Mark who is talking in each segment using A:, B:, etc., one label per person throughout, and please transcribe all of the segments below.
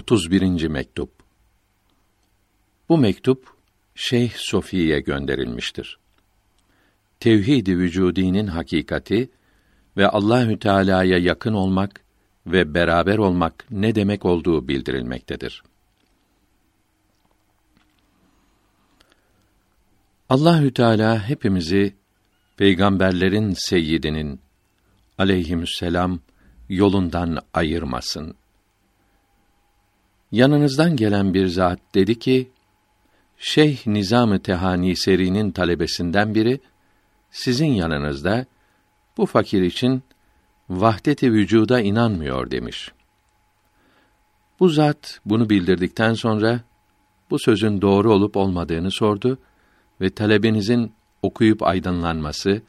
A: 31. mektup. Bu mektup Şeyh Sofi'ye gönderilmiştir. Tevhid-i vücudinin hakikati ve Allahü Teala'ya yakın olmak ve beraber olmak ne demek olduğu bildirilmektedir. Allahü Teala hepimizi peygamberlerin seyyidinin aleyhisselam yolundan ayırmasın. Yanınızdan gelen bir zat dedi ki, Şeyh Nizam-ı Tehani serinin talebesinden biri, sizin yanınızda, bu fakir için vahdet-i vücuda inanmıyor demiş. Bu zat bunu bildirdikten sonra, bu sözün doğru olup olmadığını sordu ve talebinizin okuyup aydınlanması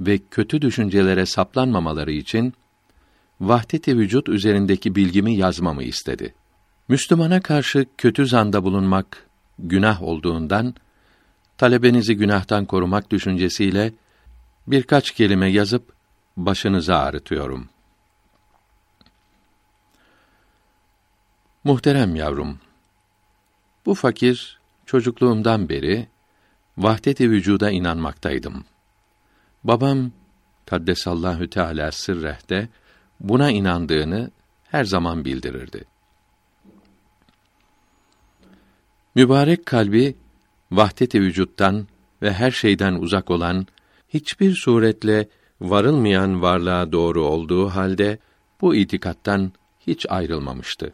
A: ve kötü düşüncelere saplanmamaları için vahdet-i vücut üzerindeki bilgimi yazmamı istedi. Müslümana karşı kötü zanda bulunmak günah olduğundan talebenizi günahtan korumak düşüncesiyle birkaç kelime yazıp başınıza ağrıtıyorum. Muhterem yavrum, bu fakir çocukluğumdan beri vahdet-i vücuda inanmaktaydım. Babam Kaddesallahu Teala sırrehte buna inandığını her zaman bildirirdi. Mübarek kalbi vahdet-i vücuttan ve her şeyden uzak olan hiçbir suretle varılmayan varlığa doğru olduğu halde bu itikattan hiç ayrılmamıştı.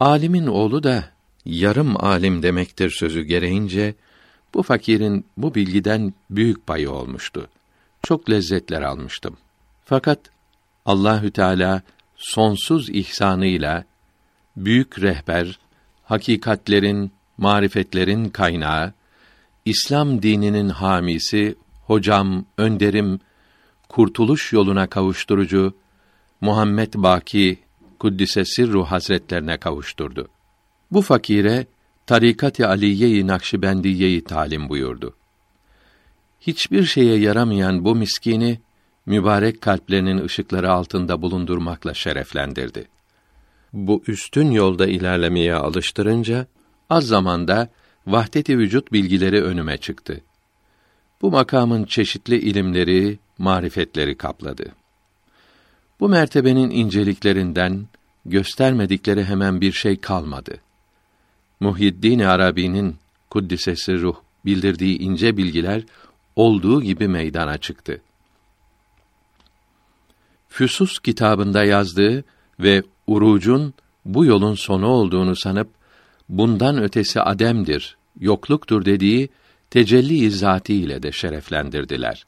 A: Alimin oğlu da yarım alim demektir sözü gereğince bu fakirin bu bilgiden büyük payı olmuştu. Çok lezzetler almıştım. Fakat Allahü Teala sonsuz ihsanıyla büyük rehber, hakikatlerin, marifetlerin kaynağı, İslam dininin hamisi, hocam, önderim, kurtuluş yoluna kavuşturucu Muhammed Baki Kuddise Sirru Hazretlerine kavuşturdu. Bu fakire Tarikat-ı Aliye-i Nakşibendiye'yi talim buyurdu. Hiçbir şeye yaramayan bu miskini mübarek kalplerinin ışıkları altında bulundurmakla şereflendirdi. Bu üstün yolda ilerlemeye alıştırınca az zamanda vahdet-i vücut bilgileri önüme çıktı. Bu makamın çeşitli ilimleri, marifetleri kapladı. Bu mertebenin inceliklerinden göstermedikleri hemen bir şey kalmadı. Muhyiddin Arabi'nin kuddisesi ruh bildirdiği ince bilgiler olduğu gibi meydana çıktı. Füsus kitabında yazdığı ve urucun bu yolun sonu olduğunu sanıp bundan ötesi ademdir, yokluktur dediği tecelli-i zati ile de şereflendirdiler.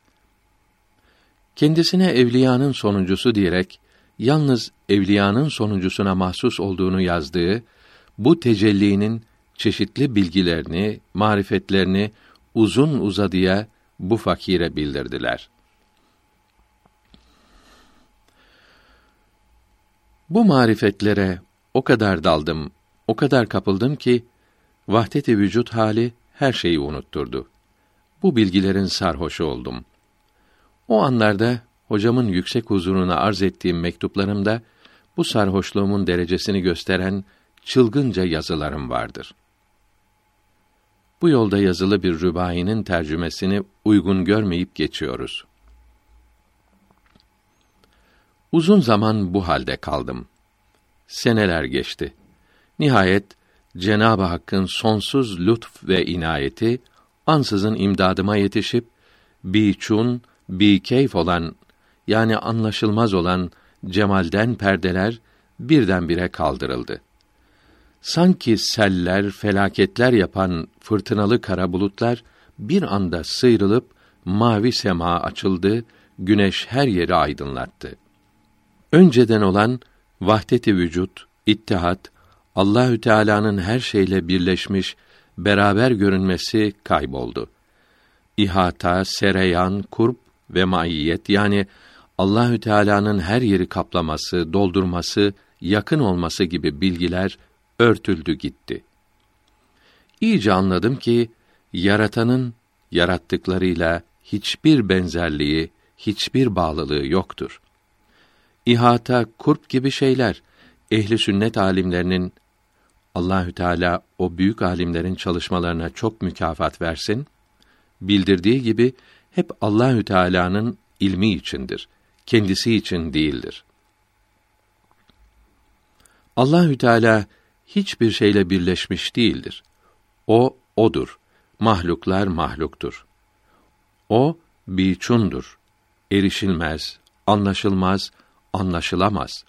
A: Kendisine evliyanın sonuncusu diyerek yalnız evliyanın sonuncusuna mahsus olduğunu yazdığı bu tecellinin çeşitli bilgilerini, marifetlerini uzun uzadıya bu fakire bildirdiler. Bu marifetlere o kadar daldım, o kadar kapıldım ki vahdet-i vücut hali her şeyi unutturdu. Bu bilgilerin sarhoşu oldum. O anlarda hocamın yüksek huzuruna arz ettiğim mektuplarımda bu sarhoşluğumun derecesini gösteren çılgınca yazılarım vardır. Bu yolda yazılı bir rübainin tercümesini uygun görmeyip geçiyoruz. Uzun zaman bu halde kaldım. Seneler geçti. Nihayet Cenab-ı Hakk'ın sonsuz lütf ve inayeti ansızın imdadıma yetişip biçun, bi keyf olan yani anlaşılmaz olan cemalden perdeler birdenbire kaldırıldı. Sanki seller, felaketler yapan fırtınalı kara bulutlar bir anda sıyrılıp mavi sema açıldı, güneş her yeri aydınlattı. Önceden olan vahdet-i vücut, ittihat, Allahü Teala'nın her şeyle birleşmiş, beraber görünmesi kayboldu. İhata, sereyan, kurp ve maiyet yani Allahü Teala'nın her yeri kaplaması, doldurması, yakın olması gibi bilgiler örtüldü gitti. İyice anladım ki yaratanın yarattıklarıyla hiçbir benzerliği, hiçbir bağlılığı yoktur. İhata, kurp gibi şeyler ehli sünnet alimlerinin Allahü Teala o büyük alimlerin çalışmalarına çok mükafat versin. Bildirdiği gibi hep Allahü Teala'nın ilmi içindir. Kendisi için değildir. Allahü Teala hiçbir şeyle birleşmiş değildir. O odur. Mahluklar mahluktur. O biçundur. Erişilmez, anlaşılmaz, anlaşılamaz.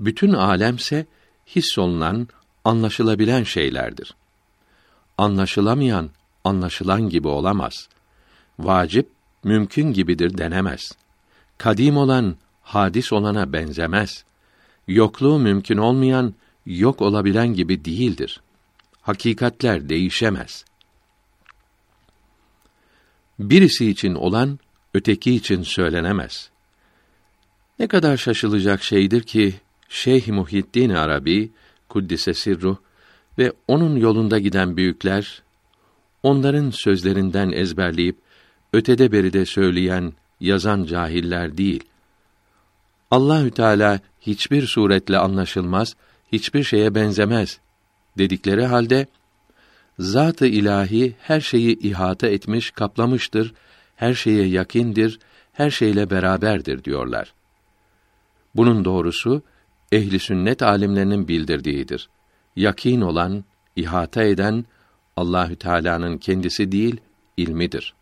A: Bütün alemse hissolunan, anlaşılabilen şeylerdir. Anlaşılamayan, anlaşılan gibi olamaz. Vacip, mümkün gibidir denemez. Kadim olan, hadis olana benzemez. Yokluğu mümkün olmayan, yok olabilen gibi değildir. Hakikatler değişemez. Birisi için olan, öteki için söylenemez. Ne kadar şaşılacak şeydir ki, Şeyh Muhiddin Arabi, Kuddise Sirruh ve onun yolunda giden büyükler, onların sözlerinden ezberleyip, ötede beride söyleyen, yazan cahiller değil. Allahü Teala hiçbir suretle anlaşılmaz, hiçbir şeye benzemez dedikleri halde zat-ı ilahi her şeyi ihata etmiş, kaplamıştır, her şeye yakindir, her şeyle beraberdir diyorlar. Bunun doğrusu ehli sünnet alimlerinin bildirdiğidir. Yakin olan, ihata eden Allahü Teala'nın kendisi değil, ilmidir.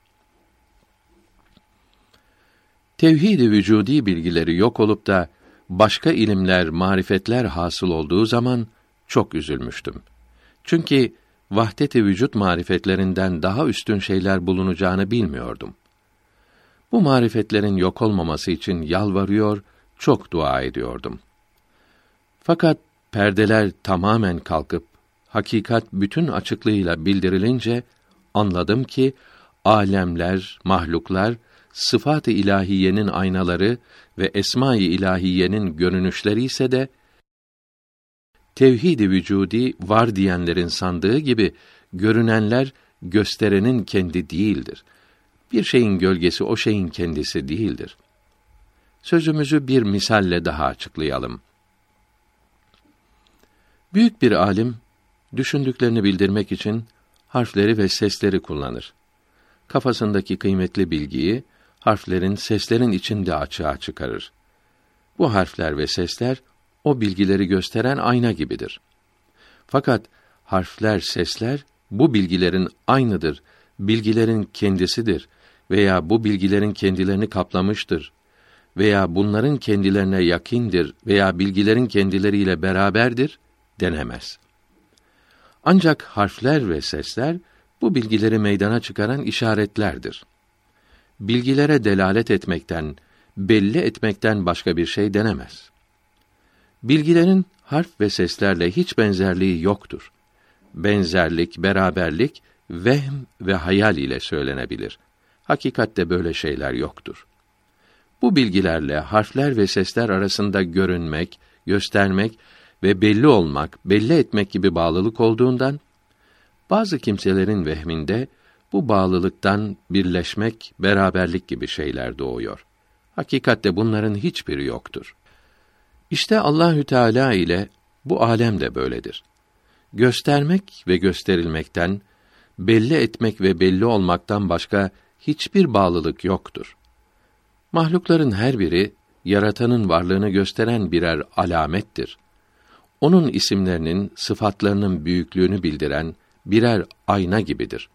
A: Tevhid-i vücudi bilgileri yok olup da başka ilimler, marifetler hasıl olduğu zaman çok üzülmüştüm. Çünkü vahdet-i vücut marifetlerinden daha üstün şeyler bulunacağını bilmiyordum. Bu marifetlerin yok olmaması için yalvarıyor, çok dua ediyordum. Fakat perdeler tamamen kalkıp hakikat bütün açıklığıyla bildirilince anladım ki alemler, mahluklar sıfat-ı ilahiyenin aynaları ve esma-i ilahiyenin görünüşleri ise de tevhid-i vücudi var diyenlerin sandığı gibi görünenler gösterenin kendi değildir. Bir şeyin gölgesi o şeyin kendisi değildir. Sözümüzü bir misalle daha açıklayalım. Büyük bir alim düşündüklerini bildirmek için harfleri ve sesleri kullanır. Kafasındaki kıymetli bilgiyi harflerin, seslerin içinde açığa çıkarır. Bu harfler ve sesler o bilgileri gösteren ayna gibidir. Fakat harfler, sesler bu bilgilerin aynıdır, bilgilerin kendisidir veya bu bilgilerin kendilerini kaplamıştır veya bunların kendilerine yakindir veya bilgilerin kendileriyle beraberdir denemez. Ancak harfler ve sesler bu bilgileri meydana çıkaran işaretlerdir. Bilgilere delalet etmekten, belli etmekten başka bir şey denemez. Bilgilerin harf ve seslerle hiç benzerliği yoktur. Benzerlik, beraberlik vehm ve hayal ile söylenebilir. Hakikatte böyle şeyler yoktur. Bu bilgilerle harfler ve sesler arasında görünmek, göstermek ve belli olmak, belli etmek gibi bağlılık olduğundan bazı kimselerin vehminde bu bağlılıktan birleşmek, beraberlik gibi şeyler doğuyor. Hakikatte bunların hiçbiri yoktur. İşte Allahü Teala ile bu alem de böyledir. Göstermek ve gösterilmekten, belli etmek ve belli olmaktan başka hiçbir bağlılık yoktur. Mahlukların her biri yaratanın varlığını gösteren birer alamettir. Onun isimlerinin, sıfatlarının büyüklüğünü bildiren birer ayna gibidir.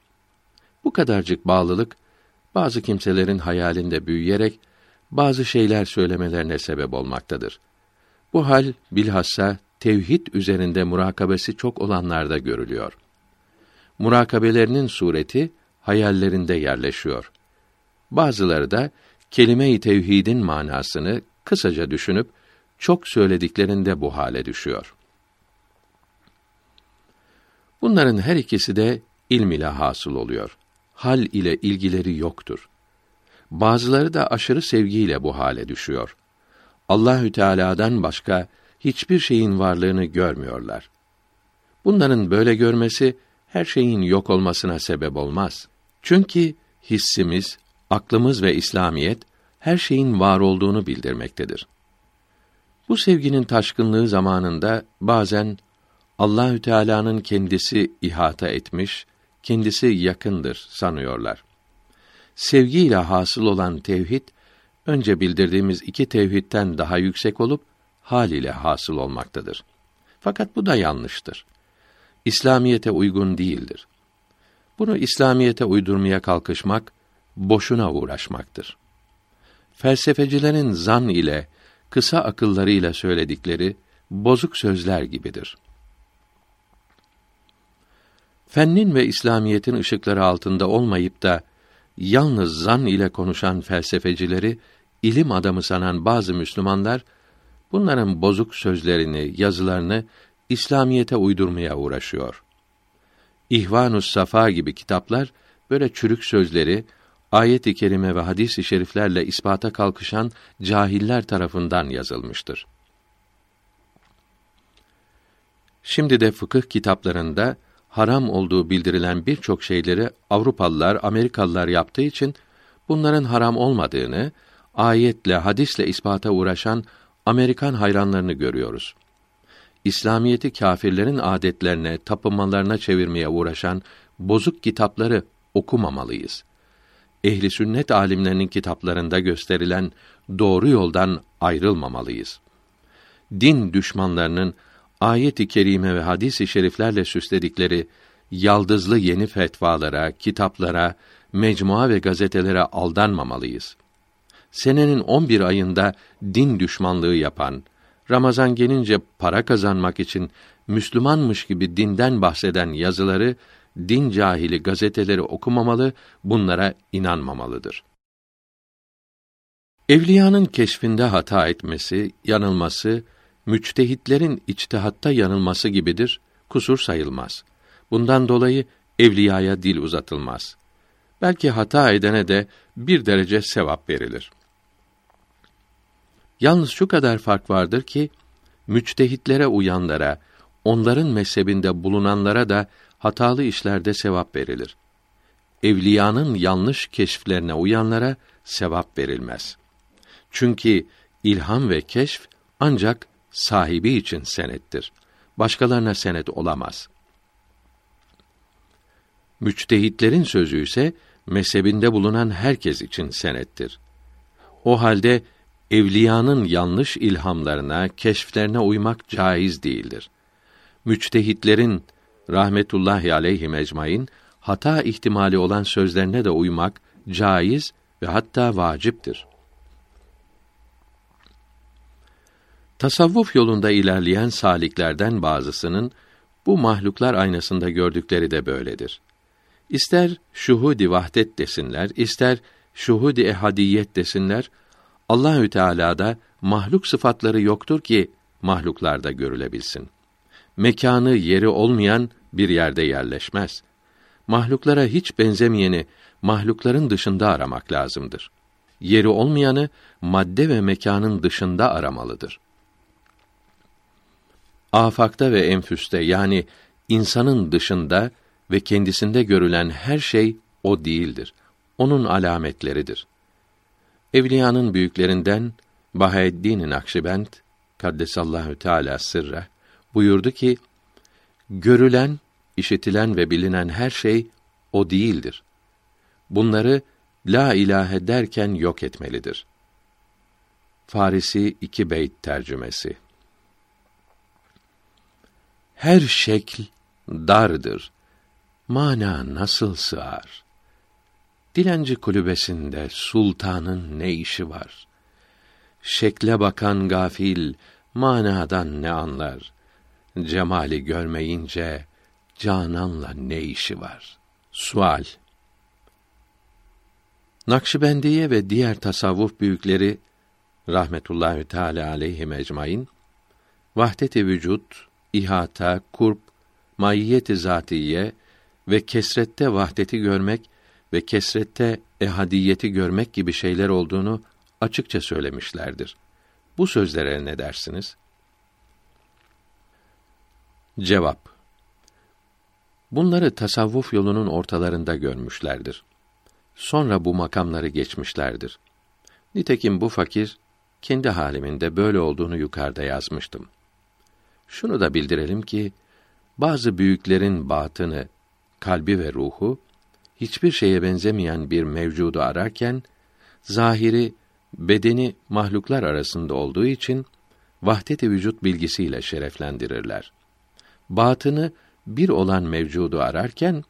A: Bu kadarcık bağlılık bazı kimselerin hayalinde büyüyerek bazı şeyler söylemelerine sebep olmaktadır. Bu hal bilhassa tevhid üzerinde murakabesi çok olanlarda görülüyor. Murakabelerinin sureti hayallerinde yerleşiyor. Bazıları da kelime-i tevhidin manasını kısaca düşünüp çok söylediklerinde bu hale düşüyor. Bunların her ikisi de ilm ile hasıl oluyor. Hal ile ilgileri yoktur. Bazıları da aşırı sevgiyle bu hale düşüyor. Allahü Teala'dan başka hiçbir şeyin varlığını görmüyorlar. Bunların böyle görmesi her şeyin yok olmasına sebep olmaz. Çünkü hissimiz, aklımız ve İslamiyet her şeyin var olduğunu bildirmektedir. Bu sevginin taşkınlığı zamanında bazen Allahü Teala'nın kendisi ihata etmiş, kendisi yakındır sanıyorlar. Sevgiyle hasıl olan tevhid önce bildirdiğimiz iki tevhidten daha yüksek olup hal ile hasıl olmaktadır. Fakat bu da yanlıştır. İslamiyete uygun değildir. Bunu İslamiyete uydurmaya kalkışmak boşuna uğraşmaktır. Felsefecilerin zan ile kısa akıllarıyla söyledikleri bozuk sözler gibidir. Fennin ve İslamiyetin ışıkları altında olmayıp da yalnız zan ile konuşan felsefecileri ilim adamı sanan bazı Müslümanlar bunların bozuk sözlerini, yazılarını İslamiyete uydurmaya uğraşıyor. İhvanus Safa gibi kitaplar böyle çürük sözleri ayet-i kerime ve hadis-i şeriflerle ispata kalkışan cahiller tarafından yazılmıştır. Şimdi de fıkıh kitaplarında haram olduğu bildirilen birçok şeyleri Avrupalılar, Amerikalılar yaptığı için bunların haram olmadığını ayetle, hadisle ispata uğraşan Amerikan hayranlarını görüyoruz. İslamiyeti kâfirlerin adetlerine, tapınmalarına çevirmeye uğraşan bozuk kitapları okumamalıyız. Ehli sünnet alimlerinin kitaplarında gösterilen doğru yoldan ayrılmamalıyız. Din düşmanlarının ayet-i kerime ve hadis-i şeriflerle süsledikleri yaldızlı yeni fetvalara, kitaplara, mecmua ve gazetelere aldanmamalıyız. Senenin 11 ayında din düşmanlığı yapan, Ramazan gelince para kazanmak için Müslümanmış gibi dinden bahseden yazıları din cahili gazeteleri okumamalı, bunlara inanmamalıdır. Evliyanın keşfinde hata etmesi, yanılması, müçtehitlerin içtihatta yanılması gibidir, kusur sayılmaz. Bundan dolayı evliyaya dil uzatılmaz. Belki hata edene de bir derece sevap verilir. Yalnız şu kadar fark vardır ki müçtehitlere uyanlara, onların mezhebinde bulunanlara da hatalı işlerde sevap verilir. Evliyanın yanlış keşflerine uyanlara sevap verilmez. Çünkü ilham ve keşf ancak sahibi için senettir. Başkalarına senet olamaz. Müçtehitlerin sözü ise mezhebinde bulunan herkes için senettir. O halde evliyanın yanlış ilhamlarına, keşflerine uymak caiz değildir. Müçtehitlerin rahmetullahi aleyhi ecmaîn hata ihtimali olan sözlerine de uymak caiz ve hatta vaciptir. Tasavvuf yolunda ilerleyen saliklerden bazısının bu mahluklar aynasında gördükleri de böyledir. İster şuhudi vahdet desinler, ister şuhudi ehadiyet desinler, Allahü Teala'da mahluk sıfatları yoktur ki mahluklarda görülebilsin. Mekanı, yeri olmayan bir yerde yerleşmez. Mahluklara hiç benzemeyeni mahlukların dışında aramak lazımdır. Yeri olmayanı madde ve mekanın dışında aramalıdır. Afakta ve enfüste yani insanın dışında ve kendisinde görülen her şey o değildir. Onun alametleridir. Evliyanın büyüklerinden Bahaeddin Nakşibend kaddesallahu teala sırra buyurdu ki görülen, işitilen ve bilinen her şey o değildir. Bunları la ilahe derken yok etmelidir. Farisi iki beyt tercümesi. Her şekl dardır. Mana nasıl sığar? Dilenci kulübesinde sultanın ne işi var? Şekle bakan gafil manadan ne anlar? Cemali görmeyince cananla ne işi var? Sual Nakşibendiye ve diğer tasavvuf büyükleri rahmetullahi teala aleyhi ecmaîn vahdet-i vücut, ihata, kurp, maiyet-i zatiye ve kesrette vahdeti görmek ve kesrette ehadiyeti görmek gibi şeyler olduğunu açıkça söylemişlerdir. Bu sözlere ne dersiniz? Cevap Bunları tasavvuf yolunun ortalarında görmüşlerdir. Sonra bu makamları geçmişlerdir. Nitekim bu fakir kendi halimin de böyle olduğunu yukarıda yazmıştım. Şunu da bildirelim ki bazı büyüklerin batını, kalbi ve ruhu hiçbir şeye benzemeyen bir mevcudu ararken zahiri bedeni mahluklar arasında olduğu için vahdet-i vücut bilgisiyle şereflendirirler. Batını bir olan mevcudu ararken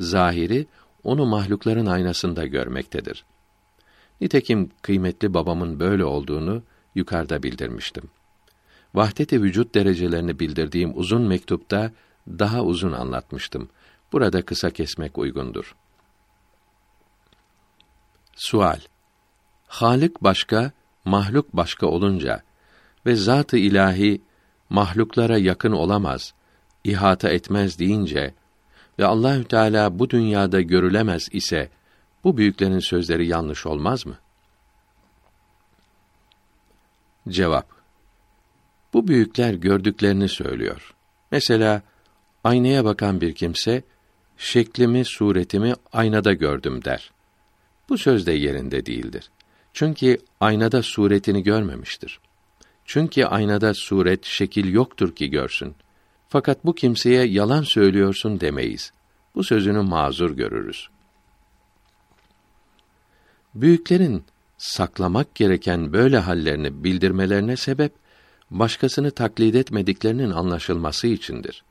A: zahiri onu mahlukların aynasında görmektedir. Nitekim kıymetli babamın böyle olduğunu yukarıda bildirmiştim. Vahdet-i vücut derecelerini bildirdiğim uzun mektupta daha uzun anlatmıştım. Burada kısa kesmek uygundur. Sual Halik başka, mahluk başka olunca ve zat-ı ilahi mahluklara yakın olamaz, ihata etmez deyince ve Allahü Teala bu dünyada görülemez ise bu büyüklerin sözleri yanlış olmaz mı? Cevap Bu büyükler gördüklerini söylüyor. Mesela aynaya bakan bir kimse şeklimi, suretimi aynada gördüm der. Bu söz de yerinde değildir. Çünkü aynada suretini görmemiştir. Çünkü aynada suret, şekil yoktur ki görsün. Fakat bu kimseye yalan söylüyorsun demeyiz. Bu sözünü mazur görürüz. Büyüklerin saklamak gereken böyle hallerini bildirmelerine sebep başkasını taklit etmediklerinin anlaşılması içindir.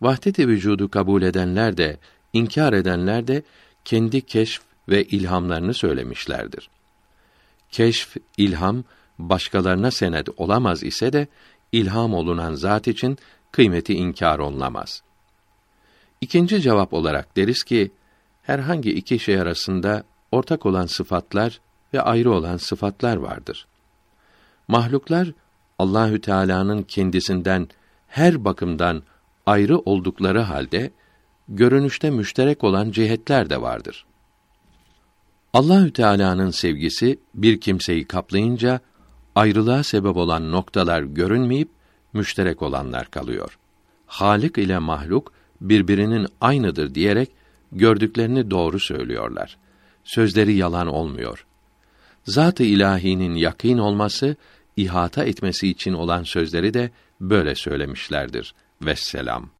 A: Vahdet-i vücudu kabul edenler de inkar edenler de kendi keşf ve ilhamlarını söylemişlerdir. Keşf, ilham başkalarına senet olamaz ise de ilham olunan zat için kıymeti inkar olunamaz. İkinci cevap olarak deriz ki herhangi iki şey arasında ortak olan sıfatlar ve ayrı olan sıfatlar vardır. Mahluklar Allahü Teala'nın kendisinden her bakımdan ayrı oldukları halde görünüşte müşterek olan cihetler de vardır. Allahü Teala'nın sevgisi bir kimseyi kaplayınca ayrılığa sebep olan noktalar görünmeyip müşterek olanlar kalıyor. Halik ile mahluk birbirinin aynıdır diyerek gördüklerini doğru söylüyorlar. Sözleri yalan olmuyor. Zat-ı ilahinin yakîn olması, ihata etmesi için olan sözleri de böyle söylemişlerdir. Vesselam.